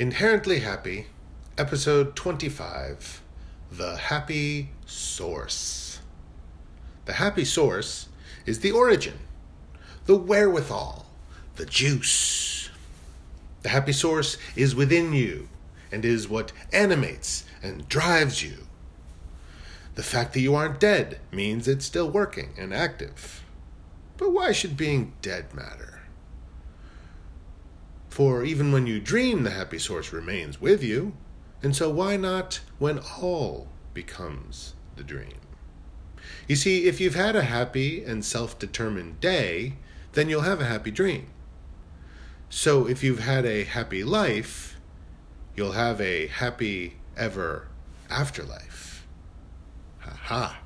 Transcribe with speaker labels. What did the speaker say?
Speaker 1: Inherently Happy, Episode 25 The Happy Source. The happy source is the origin, the wherewithal, the juice. The happy source is within you and is what animates and drives you. The fact that you aren't dead means it's still working and active. But why should being dead matter? For even when you dream, the happy source remains with you. And so why not when all becomes the dream? You see, if you've had a happy and self determined day, then you'll have a happy dream. So if you've had a happy life, you'll have a happy ever afterlife. Ha ha.